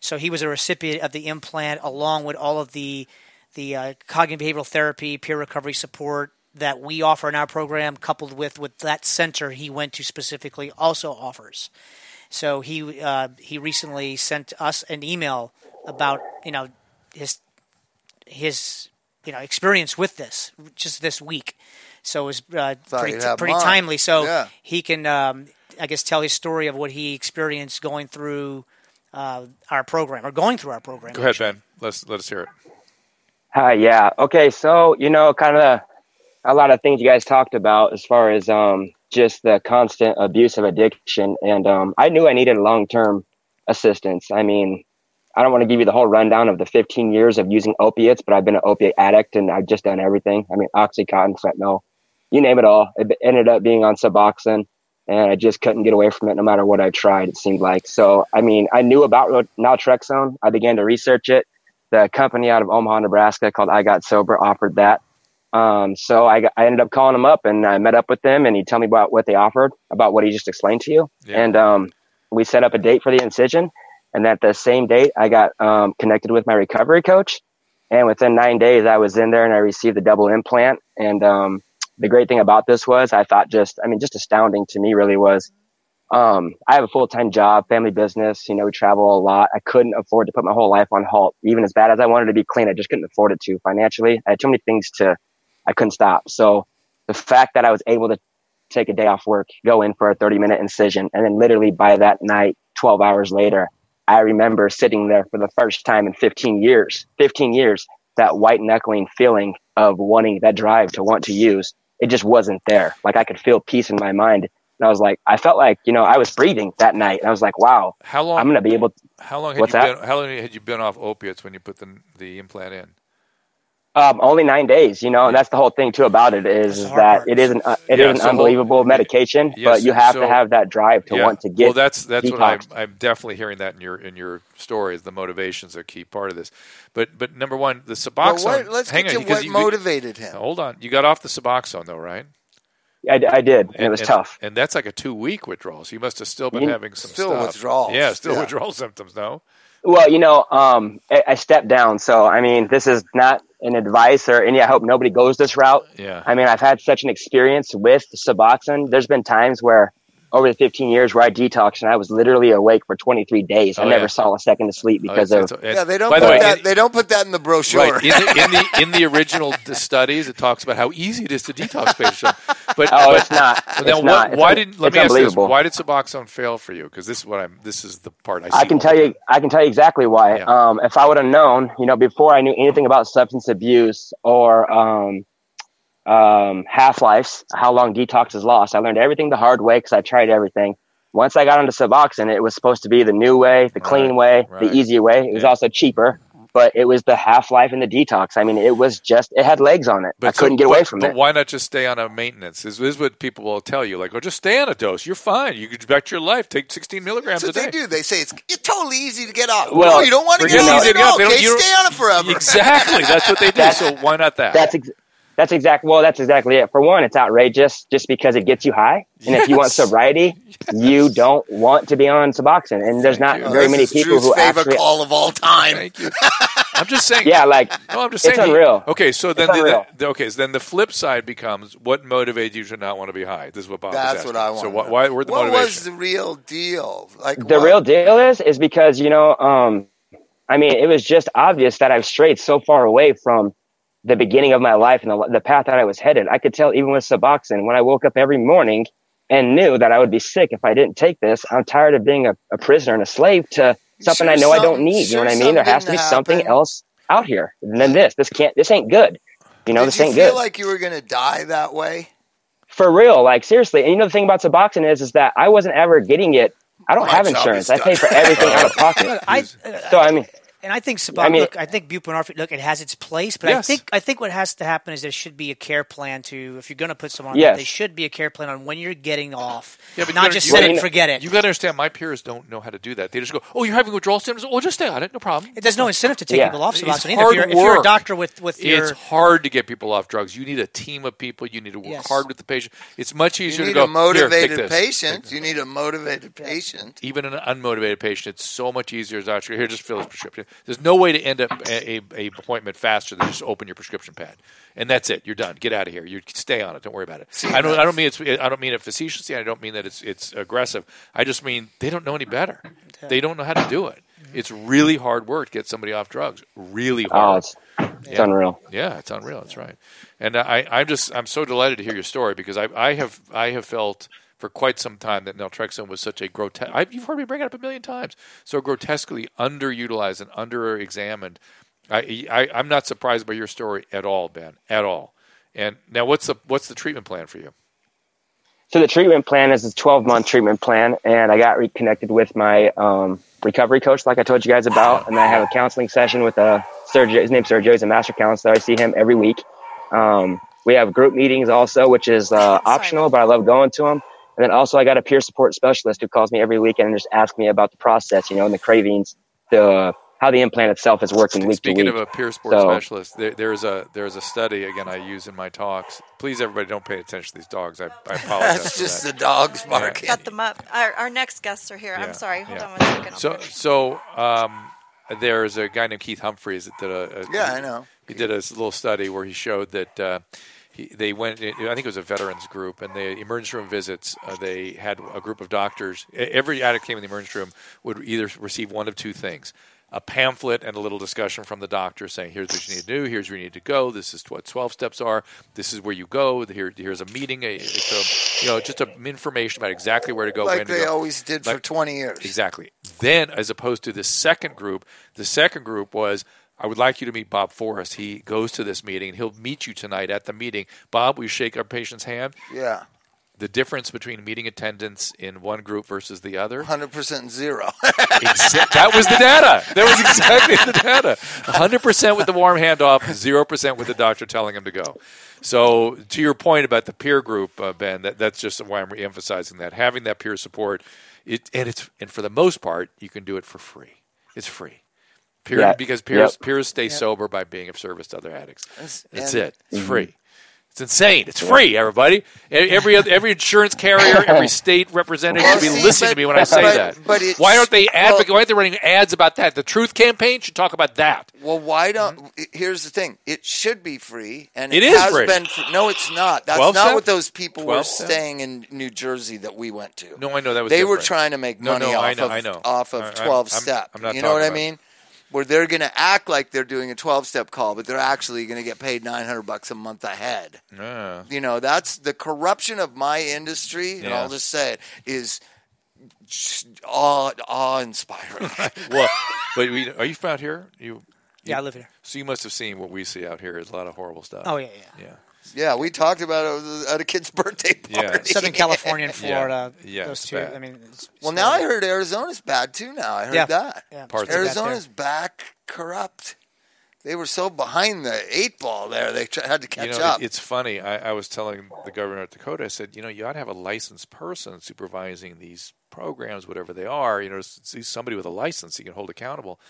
So he was a recipient of the implant along with all of the the uh, cognitive behavioral therapy, peer recovery support that we offer in our program, coupled with with that center he went to specifically also offers. So he uh, he recently sent us an email about you know his his you know experience with this just this week. So it was uh, pretty you'd pretty mine. timely. So Yeah. he can um, I guess tell his story of what he experienced going through uh, our program or going through our program. Go ahead, Ben. Let's let us hear it. Hi. Yeah. Okay. So you know, kind of a lot of things you guys talked about as far as um, just the constant abuse of addiction, and um, I knew I needed long term assistance. I mean, I don't want to give you the whole rundown of the 15 years of using opiates, but I've been an opiate addict and I've just done everything. I mean, OxyContin, fentanyl, you name it all. It ended up being on Suboxone, and I just couldn't get away from it no matter what I tried. It seemed like so. I mean, I knew about naltrexone. I began to research it. the company out of Omaha, Nebraska called I Got Sober offered that. Um, so I, I ended up calling him up and I met up with them and he told me about what they offered, about what he just explained to you. Yeah. And um, we set up a date for the incision. And at the same date, I got um, connected with my recovery coach. And within nine days, I was in there and I received the double implant. And um, the great thing about this was, I thought just, I mean, just astounding to me really was um, I have a full time job, family business. You know, we travel a lot. I couldn't afford to put my whole life on halt. Even as bad as I wanted to be clean, I just couldn't afford it to financially. I had too many things to, I couldn't stop. So the fact that I was able to take a day off work, go in for a 30 minute incision, and then literally by that night, 12 hours later, I remember sitting there for the first time in 15 years, 15 years, that white knuckling feeling of wanting that drive to want to use. It just wasn't there. Like I could feel peace in my mind. And I was like, I felt like, you know, I was breathing that night. And I was like, wow, How long? I'm going to be able to, how long had What's you that? been? How long had you been off opiates when you put the the implant in? Um, only nine days, you know, and that's the whole thing too about it is, is that part. it isn't uh, it Yeah, is an so hold- unbelievable medication, Yes, but you have so- to have that drive to Yeah. want to get. well, that's that's what I'm. I'm definitely hearing that in your in your story. Is the motivation's a key part of this. But but number one, the But Suboxone. what, let's hang get on, to what you- motivated him. Hold on, you got off the Suboxone though, right? I, I did, and, it was tough. And that's like a two week withdrawal. So you must have still been You- having some Still stuff. withdrawals, Yeah, still yeah. withdrawal symptoms. No. Well, you know, um, I, I stepped down, so I mean, this is not an advice or any. I hope nobody goes this route. Yeah. I mean, I've had such an experience with Suboxone. There's been times where over the 15 years where I detoxed and I was literally awake for 23 days. I Oh, never yeah. saw a second of sleep Oh, because it's- of. it's- Yeah, they don't By put the way, that. in- they don't put that in the brochure. Right in the, in the in the original d- studies, it talks about how easy it is to detox patients. But Oh, but, it's not. but It's now, what, not. It's why un- did let it's me ask this? Why did Suboxone fail for you? Because this is what I'm. This is the part I see. I can tell you. time. I can tell you exactly why. Yeah. Um, if I would have known, you know, before I knew anything about substance abuse or um, um, half lives, how long detox is lost, I learned everything the hard way because I tried everything. Once I got onto Suboxone, it was supposed to be the new way, the clean way, right. the easy way. It was Yeah. also cheaper, but it was the half life and the detox. I mean, it was just it had legs on it. But I so- couldn't get away but- from but it. why not just stay on a maintenance? This is what people will tell you. Like, oh, just stay on a dose. You're fine. You can back to your life. Take 16 milligrams That's a what day. they do. They say it's, it's totally easy to get off. Well, no, you don't want to get off. easy to get off. Okay, stay on it forever. Exactly. That's what they do. That's- so why not that? That's ex- that's exact. Well, that's exactly it. For one, it's outrageous just because it gets you high, and if you want Yes. sobriety, you don't want to be on Suboxone. And there's not you. Very this many is people Drew's who favorite actually. call of all time. Thank you. I'm just saying. Yeah, like No, I'm just saying. he- unreal. Okay, so then the, the, okay, so then the flip side becomes what motivates you to not want to be high. This is what Bob. was That's what. I want. So why, why where'd the what motivation? was the real deal? Like the what? real deal is is because you know, um, I mean, it was just obvious that I've strayed so far away from the beginning of my life and the, the path that I was headed. I could tell even with Suboxone when I woke up every morning and knew that I would be sick if I didn't take this. I'm tired of being a, a prisoner and a slave to something sure I know I don't something- need. You know what I mean? There has to be didn't something happen. else out here than this. This can't. This ain't good. You know, Did this you ain't feel good like you were going to die that way? for real. Like seriously. And you know the thing about Suboxone is, is that I wasn't ever getting it. I don't My have insurance. I pay for everything out of pocket. I, So I mean, And I think Suboxone. I mean- look, I think buprenorphine. Look, it has its place, but I think I think what has to happen is there should be a care plan to if you're going to put someone on. Yes. There should be a care plan on when you're getting off. Yeah, but not gotta- just you set it you and forget it. You got to understand, my peers don't know how to do that. They just go, "Oh, you're having withdrawal symptoms. Well, just stay on it. No problem." There's no incentive to take Yeah. people off It's Suboxone either. hard If you're, if you're a work. doctor with with your It's hard to get people off drugs. You need a team of people. You need to work Yes. hard with the patient. It's much You easier need to go a motivated Here, this. Patient. You need a motivated patient. Even an unmotivated patient, it's so much easier as a doctor. Here, just fill his prescription. There's no way to end up a, a, a appointment faster than just open your prescription pad, and that's it. You're done. Get out of here. You stay on it. Don't worry about it. I don't. I don't mean it's. I don't mean it facetiously. I don't mean that it's it's aggressive. I just mean they don't know any better. They don't know how to do it. Mm-hmm. It's really hard work to get somebody off drugs. Really oh, hard. it's it's unreal. Yeah, it's unreal. That's right. And I, I'm just, I'm so delighted to hear your story because I, I have, I have felt for quite some time that naltrexone was such a grotesque. You've heard me bring it up a million times. So grotesquely underutilized and underexamined. I, I, I'm not surprised by your story at all, Ben, at all. And now, what's the, what's the treatment plan for you? So the treatment plan is a 12 month treatment plan, and I got reconnected with my um, recovery coach, like I told you guys about, and I have a counseling session with a Sergio. His name's Sergio. He's a master counselor. I see him every week. Um, we have group meetings also, which is uh, optional, but I love going to them. And then also, I got a peer support specialist who calls me every weekend and just asks me about the process, you know, and the cravings, the how the implant itself is working week Speaking to of week. a peer support So- specialist, there, there's a there's a study again I use in my talks. Please, everybody, don't pay attention to these dogs. I, I apologize. That's for just that. the dogs barking. Cut them up. Our, our next guests are here. Yeah, I'm sorry. Hold yeah. on one second. I'll So put- so um, there's a guy named Keith Humphreys that did a, a Yeah, I know. He did a little study where he showed that uh, he, they went. I think it was a veterans group, and the emergency room visits. Uh, they had a group of doctors. Every addict came in the emergency room would either receive one of two things: a pamphlet and a little discussion from the doctor saying, "Here's what you need to do. Here's where you need to go. This is what 12 steps are. This is where you go. Here, here's a meeting. It's a, you know, just a, information about exactly where to go, when Like they go. always did for 20 years. Exactly. Then, as opposed to the second group, the second group was, I would like you to meet Bob Forrest. He goes to this meeting. He'll meet you tonight at the meeting. Bob, will you shake our patient's hand? Yeah. The difference between meeting attendance in one group versus the other. 100% zero. Exa- that was the data. That was exactly the data. 100% with the warm handoff, 0% with the doctor telling him to go. So, to your point about the peer group, uh, Ben, that, that's just why I'm re-emphasizing that. Having that peer support, it, and it's and for the most part, you can do it for free. It's free. Peer, Yeah. Because peers, Yep. peers stay sober by being of service to other addicts. That's and- it. It's mm-hmm. free. It's insane. It's free, everybody. Every every insurance carrier, every state representative should be see, listening but- to me when I say but- that. but it's- why aren't they advocate? well- why aren't they running ads about that? The Truth Campaign should talk about that. Well, why mm-hmm. don't? Here's the thing: it should be free, and It it, is has free. been. Fr- no, it's not. That's not step? what those people were 12 staying in New Jersey that we went to. No, I know that was. they were trying to make money no, off I know, of I know. off of I- I'm- twelve I'm- step. I'm not you know what talking I about mean? Where they're going to act like they're doing a twelve step call, but they're actually going to get paid nine hundred bucks a month ahead. Yeah. You know, that's the corruption of my industry, and Yeah. I'll just say it is awe awe inspiring. well, but we, are you from out here? You. Yeah, I live here. So you must have seen what we see out here is a lot of horrible stuff. Oh yeah, yeah. Yeah. Yeah, we talked about it at a kid's birthday party. Yeah. Southern California and Florida. Yeah, those two. bad. I mean, it's, Well, it's now I heard Arizona's bad too. Now I heard Yeah. that Yeah, Parts it's bad Arizona's back corrupt. They were so behind the eight ball there; they had to catch you know, up. it's funny. I, I was telling the governor of Dakota, I said, you know, you ought to have a licensed person supervising these programs, whatever they are. You know, see somebody with a license you can hold accountable.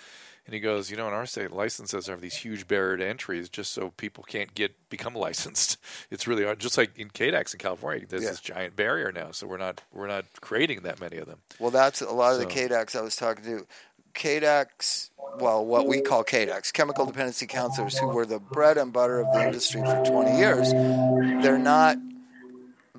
And he goes, you know, in our state, licenses have these huge barrier to entries just so people can't get become licensed. It's really hard. Just like in KDAX in California, there's Yeah. this giant barrier now, so we're not we're not creating that many of them. well, that's a lot of the So- KDAX I was talking to. KDAX, well, what we call KDAX, chemical dependency counselors, who were the bread and butter of the industry for 20 years, they're not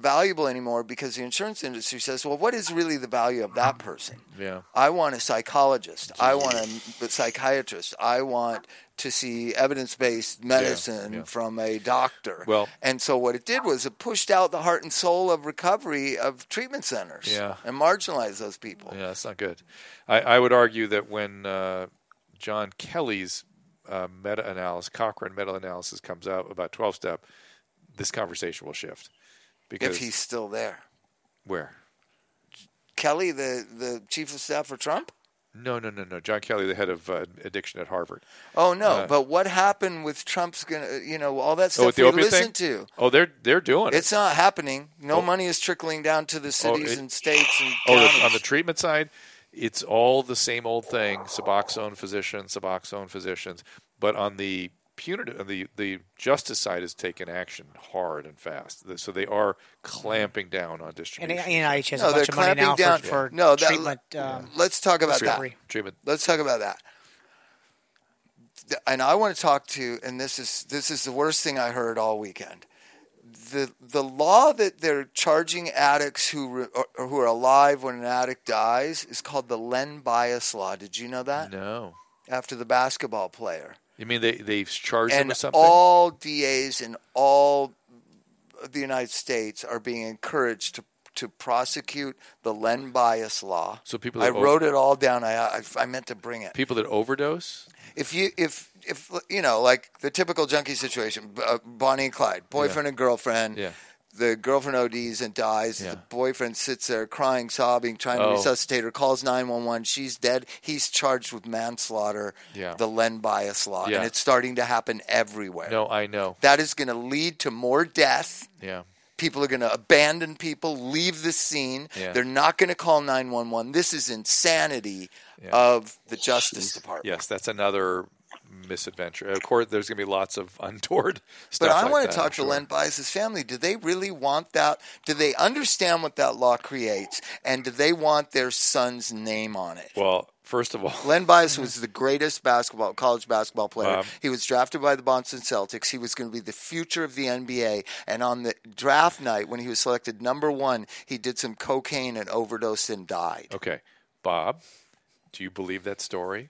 valuable anymore because the insurance industry says, well, what is really the value of that person? Yeah. I want a psychologist. I want a, psychiatrist. I want to see evidence based medicine yeah. from a doctor. Well- and so what it did was it pushed out the heart and soul of recovery of treatment centers Yeah. and marginalized those people. Yeah, that's not good. I, I would argue that when uh, John Kelly's uh, meta analysis, Cochrane meta analysis, comes out about 12 step, this conversation will shift. Because If he's still there. where? Kelly, the, the chief of staff for Trump? No, no, no, no. John Kelly, the head of uh, addiction at Harvard. Oh no! Uh, but what happened with Trump's gonna? You know all that Oh, stuff the we listen to. Oh, they're they're doing it. It's not happening. No Oh. money is trickling down to the cities it- and states and Oh, the, on the treatment side, it's all the same old thing: Suboxone physicians, Suboxone physicians. But on the punitive, the the justice side has taken action hard and fast. So they are clamping down on district. And. NIH has No, a they're bunch of money now down. for, for No, that- treatment. Um, Let's talk about that. Free. treatment. Let's talk about that. And I want to talk to, and this is this is the worst thing I heard all weekend. The the law that they're charging addicts who re, or, who are alive when an addict dies is called the Len Bias law. Did you know that? No, After the basketball player. You mean they they've charged them and with something? all DAs in all the United States are being encouraged to to prosecute the Len Bias law. So people I that o- wrote it all down. I, I I meant to bring it. People that overdose. If you if if you know like the typical junkie situation, uh, Bonnie and Clyde, boyfriend and girlfriend. Yeah. The girlfriend ODs and dies. Yeah. The boyfriend sits there crying, sobbing, trying to Oh. resuscitate her. Calls nine one one. She's dead. He's charged with manslaughter. Yeah. The Len Bias law, Yeah. and it's starting to happen everywhere No, I know. that is going to lead to more death. Yeah. People are going to abandon people, leave the scene. Yeah. They're not going to call 911. This is insanity Yeah. of the Justice Department. Yes, that's another misadventure. Of course, there's going to be lots of untoward stuff. But I like want that, to talk I'm to sure. Len Bias's family. Do they really want that? Do they understand what that law creates? And do they want their son's name on it? Well, first of all, Len Bias was the greatest basketball college basketball player. Bob. he was drafted by the Boston Celtics. He was going to be the future of the NBA. And on the draft night, when he was selected number one, he did some cocaine and overdosed and died. okay, Bob, do you believe that story?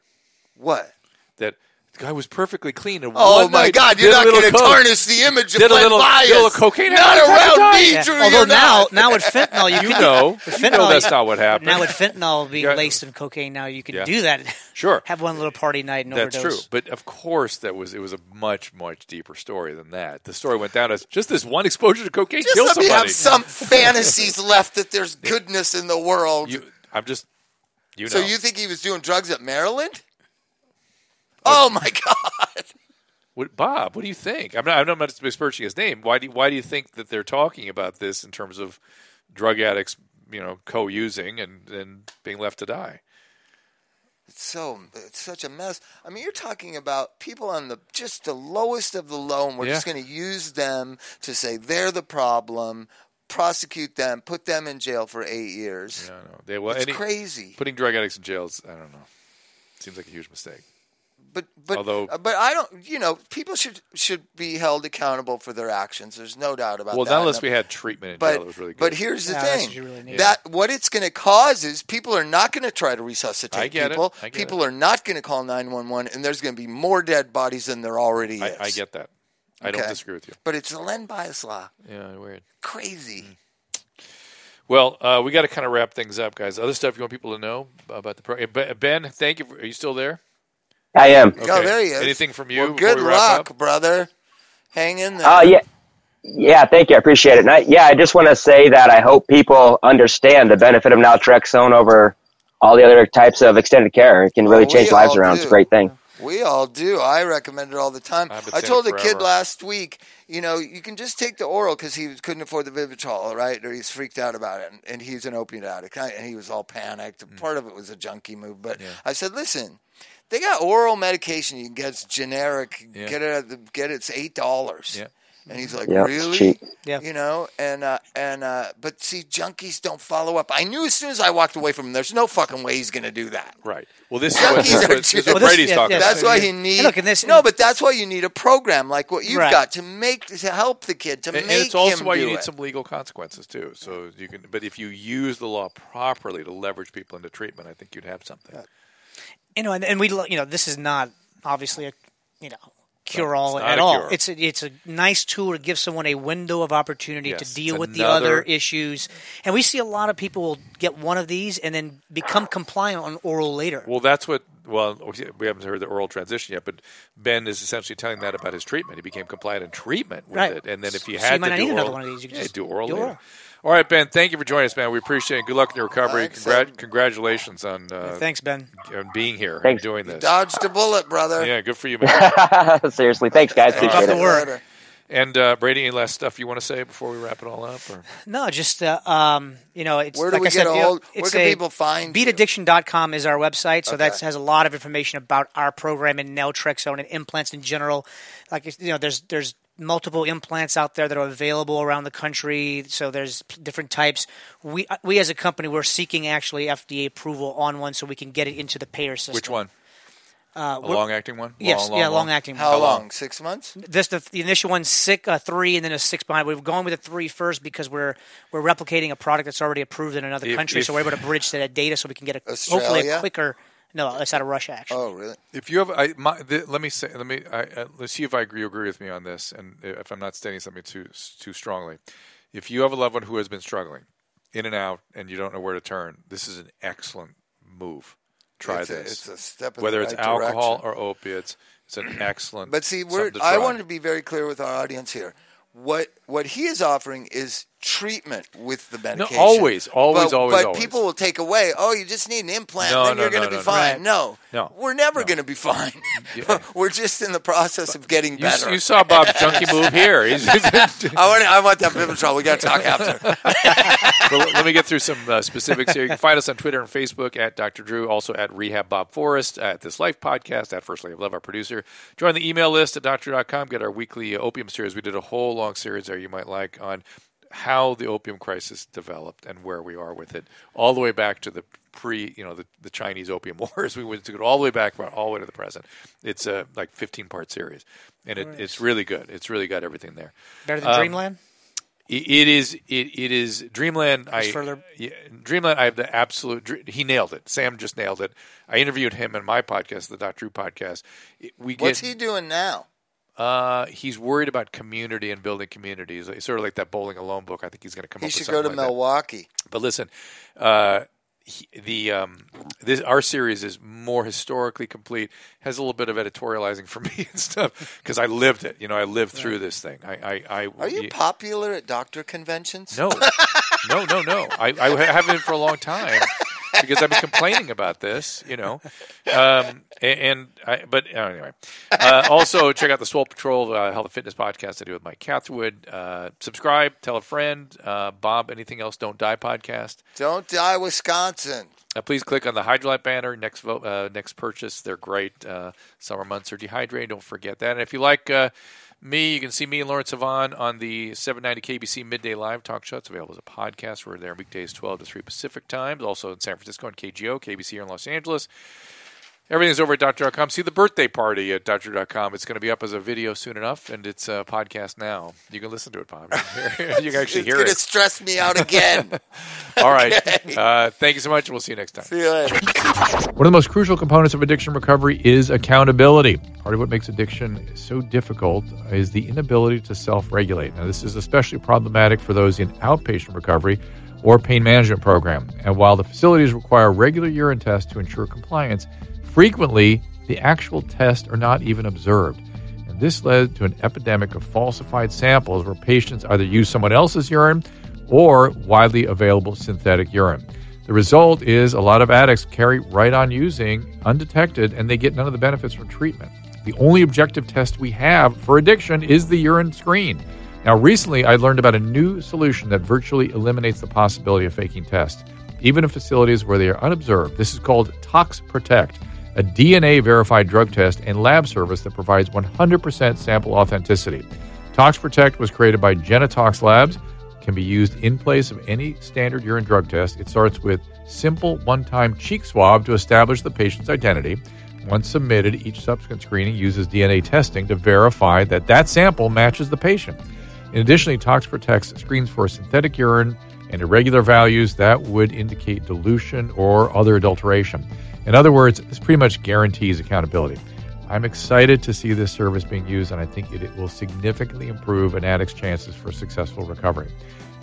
What? That the guy was perfectly clean. And Oh one my night God! You're not going to tarnish the image of Did a Len little- Bias. did a little cocaine Not every time he around died. me, Yeah. Drew. Although you're now, not. now with fentanyl, you, You can know, with you know fentanyl, that's not what happened. Now with fentanyl being Yeah. laced in cocaine, now you can Yeah. do that. Sure. have one little party night and That's overdose. That's true, but of course that was it was a much much deeper story than that. The story went down as just this one exposure to cocaine Just killed let me somebody. have some fantasies left that there's goodness in the world. You, I'm just you know. so you think he was doing drugs at Maryland? Oh my God! What, Bob, what do you think? I'm not. I'm not besmirching his name. Why do you, Why do you think that they're talking about this in terms of drug addicts, you know, co-using and and being left to die? It's so it's such a mess. I mean, you're talking about people on the just the lowest of the low, and we're Yeah. just going to use them to say they're the problem, prosecute them, put them in jail for eight years. I don't know. They, well, it's any, crazy. Putting drug addicts in jails, I don't know. Seems like a huge mistake. But but Although- uh, but I don't. You know, people should should be held accountable for their actions. There's no doubt about that. Well, that. not unless we had treatment in But jail. It was really good. but here's the Yeah, that's thing: what you really that what it's going to cause is people are not going to try to resuscitate I get it. people. I get people are not going to call nine one one, and there's going to be more dead bodies than there already I, is. I get that. I don't disagree with you. But it's the Len Bias law. Yeah, weird. Crazy. Mm. Well, uh, we got to kind of wrap things up, guys. Other stuff you want people to know about the program? Ben, thank you. For, are you still there? I am. Oh, there he is. Anything from you? Well, good we wrap luck, up? brother. Hang in there. Oh yeah, yeah. Thank you. I appreciate it. And I, yeah, I just want to say that I hope people understand the benefit of naltrexone over all the other types of extended care. It can really Oh, we change lives around. do. It's a great thing. We all do. I recommend it all the time. I've been I saying told a kid last week, you know, you can just take the oral because he couldn't afford the Vivitrol, right? Or he's freaked out about it, and, and he's an opiate addict, and he was all panicked. Mm. Part of it was a junkie move, but I said, listen, they got oral medication you can get. It's generic. Yeah. Get it. At the, get it. It's eight dollars. Yeah. And he's like, Yeah, really? Yeah. You know, and uh, and uh, but see, junkies don't follow up. I knew as soon as I walked away from him, there's no fucking way he's going to do that. Right. Well, this is what, Junkies this is what, this is too- what Well, this- Brady's yeah, talking yeah, about. That's why you- you need. Look, and this- no, but that's why you need a program like what you've Right. got to make to help the kid to And, make and it's also him why you need it. some legal consequences too. So you can, but if you use the law properly to leverage people into treatment, I think you'd have something. You know, and, and we, you know, this is not obviously a, you know, cure all at all. cure. It's a, it's a nice tool to give someone a window of opportunity Yes, to deal with the other issues. And we see a lot of people will get one of these and then become compliant on oral later. Well, that's what. Well, we haven't heard the oral transition yet, but Ben is essentially telling that about his treatment. He became compliant in treatment with Right. it, and then if you So had you might to not do need oral, another one of these. You can yeah, just do oral do later. oral. All right, Ben. Thank you for joining us, man. We appreciate it. Good luck in your recovery. Thanks, Congrat- congratulations on uh, Thanks, Ben. on being here Thanks. and doing this. Dodged a bullet, brother. Yeah, good for you, man. Seriously, thanks guys. Appreciate the it. work. Later. and uh, Brady, any last stuff you want to say before we wrap it all up? Or? No, just uh, um, you know, it's Where do like we I said, get a you know, hold- where it's can a- people find you? Beataddiction.com is our website, so Okay. that has a lot of information about our program and naltrexone and implants in general. Like you know, there's there's multiple implants out there that are available around the country. So there's p- different types. We we as a company we're seeking actually FDA approval on one so we can get it into the payer system. Which one? Uh, A long acting one? Yes, long, yeah, long, long acting. How, How long? long? Six months? This the, the initial one six, uh, three, and then a six behind. We're going with a three first because we're we're replicating a product that's already approved in another If- country, if- so we're able to bridge to that data, so we can get a hopefully a quicker. No, it's out of Russia actually. Oh, really? If you have, I, my, the, let me say, let me I, uh, let's see if I agree agree with me on this, and if I'm not stating something too too strongly. If you have a loved one who has been struggling in and out, and you don't know where to turn, this is an excellent move. Try it's this. A, it's a step in Whether the it's alcohol direction. or opiates, it's an excellent. But see, we're, something to I wanted to be very clear with our audience here. What what he is offering is treatment with the No, medication. always, always, but, always, But always. people will take away. Oh, you just need an implant, No, then no, you're going no, to be no, no. fine. No, No. we're never going to be fine. Yeah. we're just in the process of getting You, better. you saw Bob's junkie move here. He's, I want. I want that Vivitrol. We got to talk after. But let me get through some uh, specifics here. You can find us on Twitter and Facebook at Dr. Drew, also at Rehab Bob Forrest, at This Life Podcast, at First Lady of Love, our producer. Join the email list at doctor.com. Get our weekly opium series. We did a whole long series there you might like on how the opium crisis developed and where we are with it, all the way back to the pre, you know, the, the Chinese opium wars. We went to it all the way back, all the way to the present. It's a like 15 part series, and it, it's really good. It's really got everything there. Better than Um, Dreamland. It, it is. It, it is Dreamland. I further- yeah, Dreamland. I have the absolute. He nailed it. Sam just nailed it. I interviewed him in my podcast, the Dr. Drew podcast. We get. What's he doing now? Uh, he's worried about community and building communities. It's sort of like that bowling alone book. I think he's going to come He up should go to like that. Milwaukee. But listen, uh, he, the um, this our series is more historically complete. Has a little bit of editorializing for me and stuff because I lived it. You know, I lived through this thing. I, I, I Are you popular at doctor conventions? no, no, no, no. I, I haven't been for a long time because I've been complaining about this, you know. Um, and, I, but anyway, uh, also check out the Swole Patrol uh, Health and Fitness podcast I do with Mike Catherwood. Uh, subscribe, tell a friend. Uh, Bob, anything else? Don't die podcast. Don't die, Wisconsin. Uh, please click on the Hydralyte banner. Next vote, uh, next purchase. They're great. Uh, summer months are dehydrated. Don't forget that. And if you like uh, me, you can see me and Lauren Sivan on the 790 KABC Midday Live Talk Show. It's available as a podcast. We're there weekdays 12 to 3 Pacific times. Also in San Francisco on KGO, KABC here in Los Angeles. Everything's over at Doctor.com. See the birthday party at Doctor.com. It's going to be up as a video soon enough, and it's a podcast now. You can listen to it, Bob. You can actually hear it's hear going to it. stress me out again. All right. Uh, thank you so much. We'll see you next time. See you later. One of the most crucial components of addiction recovery is accountability. Part of what makes addiction so difficult is the inability to self regulate. Now, this is especially problematic for those in outpatient recovery or pain management program. And while the facilities require regular urine tests to ensure compliance, frequently the actual tests are not even observed. And this led to an epidemic of falsified samples where patients either use someone else's urine or widely available synthetic urine. The result is a lot of addicts carry right on using undetected and they get none of the benefits from treatment. The only objective test we have for addiction is the urine screen. Now, recently I learned about a new solution that virtually eliminates the possibility of faking tests, even in facilities where they are unobserved. This is called Tox Protect, a DNA verified drug test and lab service that provides 100% sample authenticity. Tox Protect was created by Genotox Labs can be used in place of any standard urine drug test. It starts with simple one-time cheek swab to establish the patient's identity. Once submitted, each subsequent screening uses DNA testing to verify that that sample matches the patient. In addition, Tox Protect screens for synthetic urine and irregular values that would indicate dilution or other adulteration. In other words, this pretty much guarantees accountability. I'm excited to see this service being used, and I think it, will significantly improve an addict's chances for successful recovery.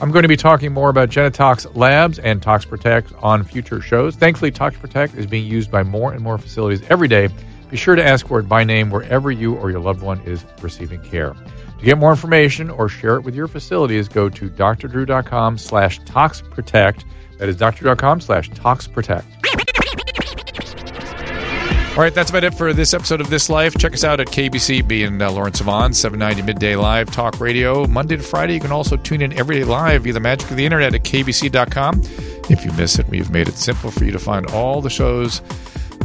I'm going to be talking more about Genotox Labs and Tox Protect on future shows. Thankfully, Tox Protect is being used by more and more facilities every day. Be sure to ask for it by name wherever you or your loved one is receiving care. To get more information or share it with your facilities, go to drdrew.com slash toxprotect. That is drdrew.com slash toxprotect. All right, that's about it for this episode of This Life. Check us out at KABC, being uh, Lauren Sivan, 790 Midday Live Talk Radio, Monday to Friday. You can also tune in every day live via the magic of the internet at kabc.com. If you miss it, we've made it simple for you to find all the shows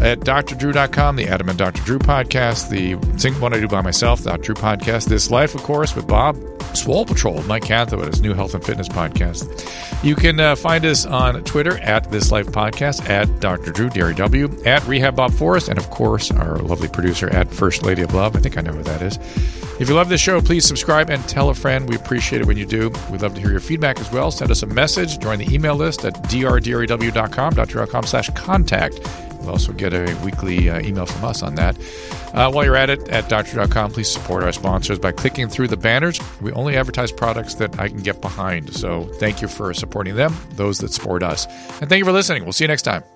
at drdrew.com, the Adam and Dr. Drew podcast, the single one I do by myself, Dr. Drew podcast, This Life, of course, with Bob, Swole Patrol, Mike Catherwood, his new health and fitness podcast. You can uh, find us on Twitter at This Life Podcast, at Dr. Drew, Derry W, at Rehab Bob Forrest, and of course, our lovely producer at First Lady of Love. I think I know who that is. If you love this show, please subscribe and tell a friend. We appreciate it when you do. We'd love to hear your feedback as well. Send us a message. Join the email list at drdrew.com, dr.com slash contact. You'll also get a weekly uh, email from us on that. Uh, while you're at it, at doctor.com, please support our sponsors by clicking through the banners. We only advertise products that I can get behind. So thank you for supporting them, those that support us. And thank you for listening. We'll see you next time.